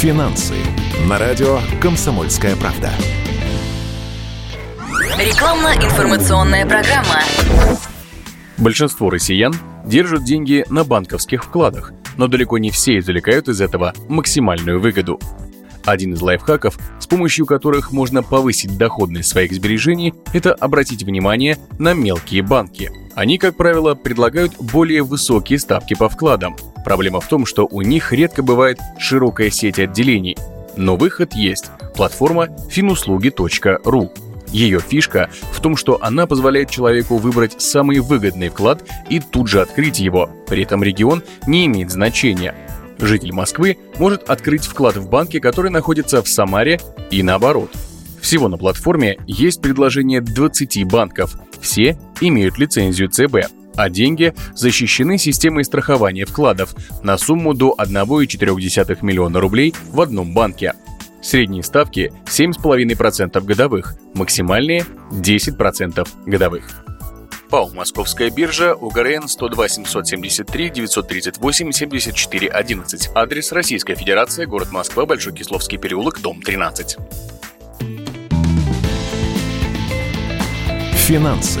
Финансы на радио «Комсомольская правда». Рекламно-информационная программа. Большинство россиян держат деньги на банковских вкладах, но далеко не все извлекают из этого максимальную выгоду. Один из лайфхаков, с помощью которых можно повысить доходность своих сбережений, это обратить внимание на мелкие банки. Они, как правило, предлагают более высокие ставки по вкладам. Проблема в том, что у них редко бывает широкая сеть отделений. Но выход есть – платформа finuслуги.ру. Ее фишка в том, что она позволяет человеку выбрать самый выгодный вклад и тут же открыть его. При этом регион не имеет значения. Житель Москвы может открыть вклад в банке, который находится в Самаре и наоборот. Всего на платформе есть предложение 20 банков. Все имеют лицензию ЦБ, а деньги защищены системой страхования вкладов на сумму до 1,4 миллиона рублей в одном банке. Средние ставки 7,5% годовых, максимальные 10% годовых. ПАО «Московская биржа», УГРН 102 773 938 74 11. Адрес Российская Федерация, город Москва, Большой Кисловский переулок, дом 13. Финансы